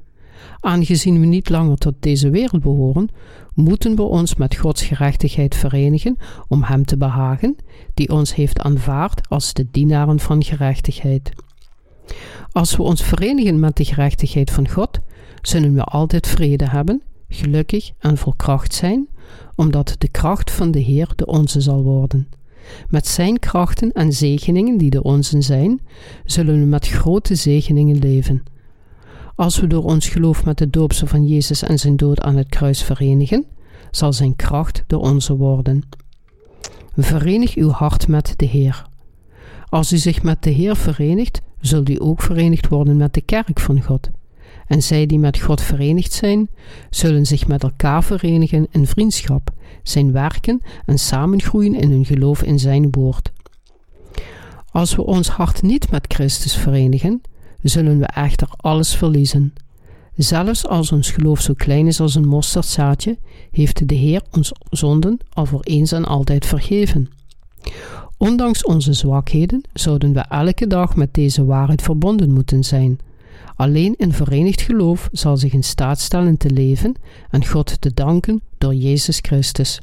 Aangezien we niet langer tot deze wereld behoren, moeten we ons met Gods gerechtigheid verenigen om Hem te behagen, die ons heeft aanvaard als de dienaren van gerechtigheid. Als we ons verenigen met de gerechtigheid van God, zullen we altijd vrede hebben, gelukkig en vol kracht zijn, omdat de kracht van de Heer de onze zal worden. Met Zijn krachten en zegeningen die de onze zijn, zullen we met grote zegeningen leven. Als we door ons geloof met de doopsel van Jezus en zijn dood aan het kruis verenigen, zal zijn kracht de onze worden. Verenig uw hart met de Heer. Als u zich met de Heer verenigt, zult u ook verenigd worden met de kerk van God. En zij die met God verenigd zijn, zullen zich met elkaar verenigen in vriendschap, zijn werken en samengroeien in hun geloof in zijn woord. Als we ons hart niet met Christus verenigen, zullen we echter alles verliezen. Zelfs als ons geloof zo klein is als een mosterdzaadje, heeft de Heer ons zonden al voor eens en altijd vergeven. Ondanks onze zwakheden zouden we elke dag met deze waarheid verbonden moeten zijn. Alleen een verenigd geloof zal zich in staat stellen te leven en God te danken door Jezus Christus.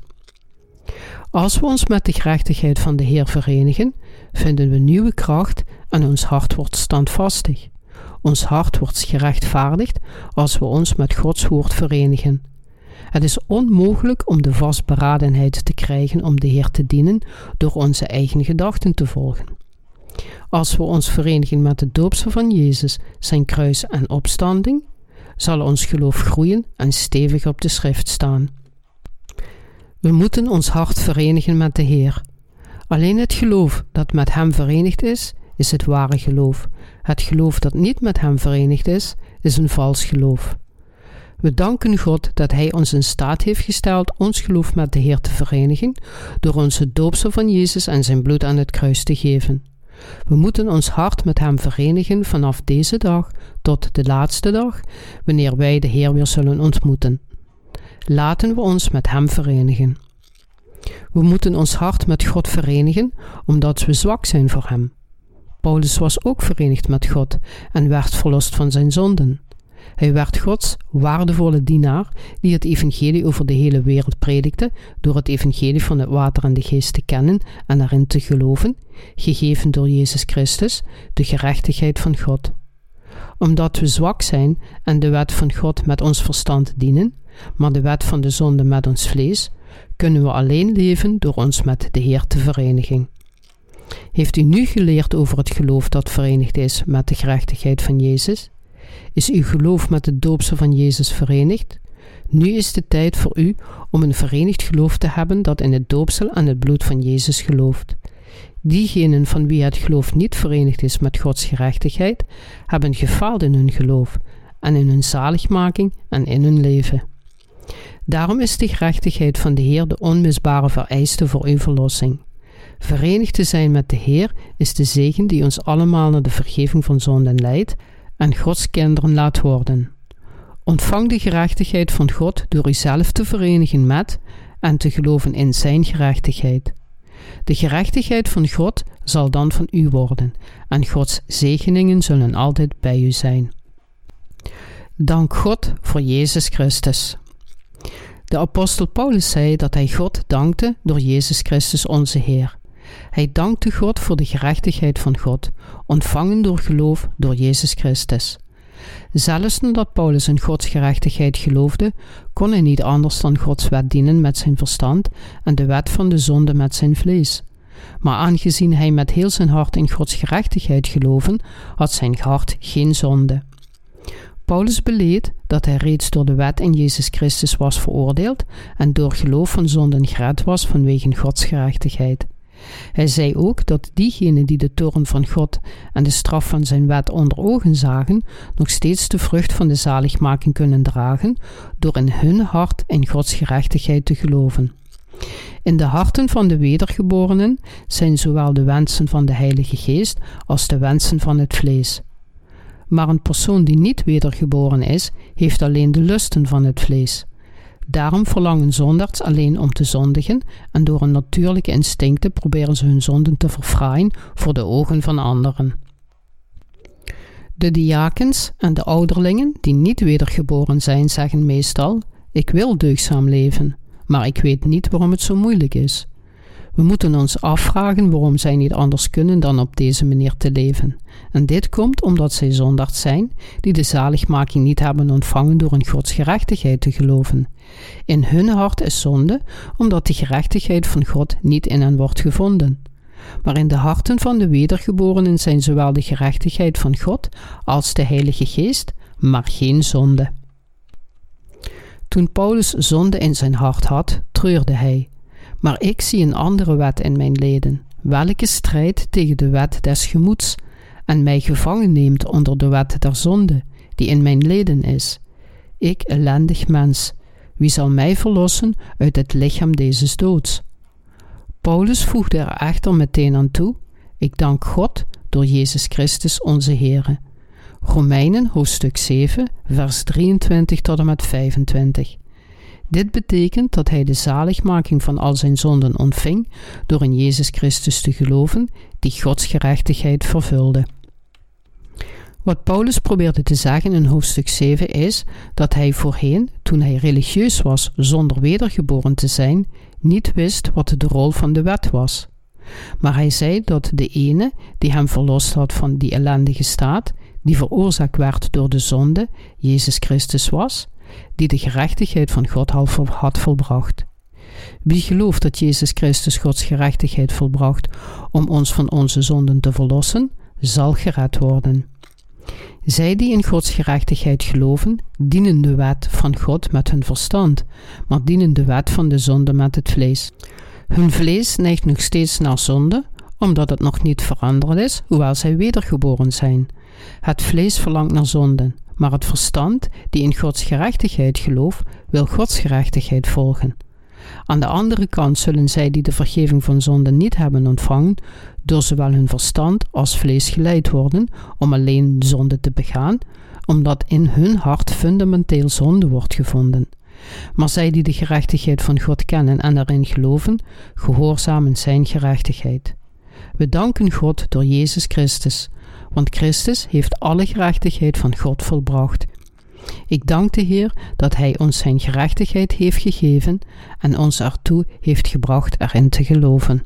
Als we ons met de gerechtigheid van de Heer verenigen, vinden we nieuwe kracht en ons hart wordt standvastig. Ons hart wordt gerechtvaardigd als we ons met Gods woord verenigen. Het is onmogelijk om de vastberadenheid te krijgen om de Heer te dienen door onze eigen gedachten te volgen. Als we ons verenigen met de doopsel van Jezus, zijn kruis en opstanding, zal ons geloof groeien en stevig op de schrift staan. We moeten ons hart verenigen met de Heer. Alleen het geloof dat met Hem verenigd is, is het ware geloof. Het geloof dat niet met Hem verenigd is, is een vals geloof. We danken God dat Hij ons in staat heeft gesteld ons geloof met de Heer te verenigen door ons het doopsel van Jezus en zijn bloed aan het kruis te geven. We moeten ons hart met Hem verenigen vanaf deze dag tot de laatste dag, wanneer wij de Heer weer zullen ontmoeten. Laten we ons met Hem verenigen. We moeten ons hart met God verenigen, omdat we zwak zijn voor Hem. Paulus was ook verenigd met God en werd verlost van zijn zonden. Hij werd Gods waardevolle dienaar die het evangelie over de hele wereld predikte door het evangelie van het water en de geest te kennen en daarin te geloven, gegeven door Jezus Christus, de gerechtigheid van God. Omdat we zwak zijn en de wet van God met ons verstand dienen, maar de wet van de zonde met ons vlees, kunnen we alleen leven door ons met de Heer te verenigen. Heeft u nu geleerd over het geloof dat verenigd is met de gerechtigheid van Jezus? Is uw geloof met het doopsel van Jezus verenigd? Nu is de tijd voor u om een verenigd geloof te hebben dat in het doopsel en het bloed van Jezus gelooft. Diegenen van wie het geloof niet verenigd is met Gods gerechtigheid, hebben gefaald in hun geloof en in hun zaligmaking en in hun leven. Daarom is de gerechtigheid van de Heer de onmisbare vereiste voor uw verlossing. Verenigd te zijn met de Heer is de zegen die ons allemaal naar de vergeving van zonden leidt en Gods kinderen laat worden. Ontvang de gerechtigheid van God door uzelf te verenigen met en te geloven in Zijn gerechtigheid. De gerechtigheid van God zal dan van u worden, en Gods zegeningen zullen altijd bij u zijn. Dank God voor Jezus Christus. De apostel Paulus zei dat hij God dankte door Jezus Christus onze Heer. Hij dankte God voor de gerechtigheid van God, ontvangen door geloof door Jezus Christus. Zelfs nadat Paulus in Gods gerechtigheid geloofde, kon hij niet anders dan Gods wet dienen met zijn verstand en de wet van de zonde met zijn vlees. Maar aangezien hij met heel zijn hart in Gods gerechtigheid geloven, had zijn hart geen zonde. Paulus beleed dat hij reeds door de wet in Jezus Christus was veroordeeld en door geloof van zonden gered was vanwege Gods gerechtigheid. Hij zei ook dat diegenen die de toren van God en de straf van zijn wet onder ogen zagen, nog steeds de vrucht van de zaligmaking kunnen dragen door in hun hart in Gods gerechtigheid te geloven. In de harten van de wedergeborenen zijn zowel de wensen van de Heilige Geest als de wensen van het vlees. Maar een persoon die niet wedergeboren is, heeft alleen de lusten van het vlees. Daarom verlangen zondaars alleen om te zondigen en door hun natuurlijke instincten proberen ze hun zonden te verfraaien voor de ogen van anderen. De diakens en de ouderlingen die niet wedergeboren zijn, zeggen meestal: Ik wil deugzaam leven, maar ik weet niet waarom het zo moeilijk is. We moeten ons afvragen waarom zij niet anders kunnen dan op deze manier te leven. En dit komt omdat zij zondaars zijn, die de zaligmaking niet hebben ontvangen door in Gods gerechtigheid te geloven. In hun hart is zonde, omdat de gerechtigheid van God niet in hen wordt gevonden. Maar in de harten van de wedergeborenen zijn zowel de gerechtigheid van God als de Heilige Geest, maar geen zonde. Toen Paulus zonde in zijn hart had, treurde hij maar ik zie een andere wet in mijn leden, welke strijdt tegen de wet des gemoeds en mij gevangen neemt onder de wet der zonde, die in mijn leden is. Ik, ellendig mens, wie zal mij verlossen uit het lichaam deze doods? Paulus voegde er echter meteen aan toe: Ik dank God door Jezus Christus onze Heere. Romeinen hoofdstuk 7, vers 23 tot en met 25. Dit betekent dat hij de zaligmaking van al zijn zonden ontving door in Jezus Christus te geloven, die Gods gerechtigheid vervulde. Wat Paulus probeerde te zeggen in hoofdstuk 7 is dat hij voorheen, toen hij religieus was zonder wedergeboren te zijn, niet wist wat de rol van de wet was. Maar hij zei dat de ene die hem verlost had van die ellendige staat, die veroorzaakt werd door de zonde, Jezus Christus was, die de gerechtigheid van God had volbracht. Wie gelooft dat Jezus Christus Gods gerechtigheid volbracht om ons van onze zonden te verlossen, zal gered worden. Zij die in Gods gerechtigheid geloven, dienen de wet van God met hun verstand, maar dienen de wet van de zonde met het vlees. Hun vlees neigt nog steeds naar zonde, omdat het nog niet veranderd is, hoewel zij wedergeboren zijn. Het vlees verlangt naar zonden, maar het verstand, die in Gods gerechtigheid gelooft, wil Gods gerechtigheid volgen. Aan de andere kant zullen zij die de vergeving van zonden niet hebben ontvangen, door zowel hun verstand als vlees geleid worden om alleen zonde te begaan, omdat in hun hart fundamenteel zonde wordt gevonden. Maar zij die de gerechtigheid van God kennen en erin geloven, gehoorzamen zijn gerechtigheid. We danken God door Jezus Christus, want Christus heeft alle gerechtigheid van God volbracht. Ik dank de Heer dat Hij ons Zijn gerechtigheid heeft gegeven en ons ertoe heeft gebracht erin te geloven.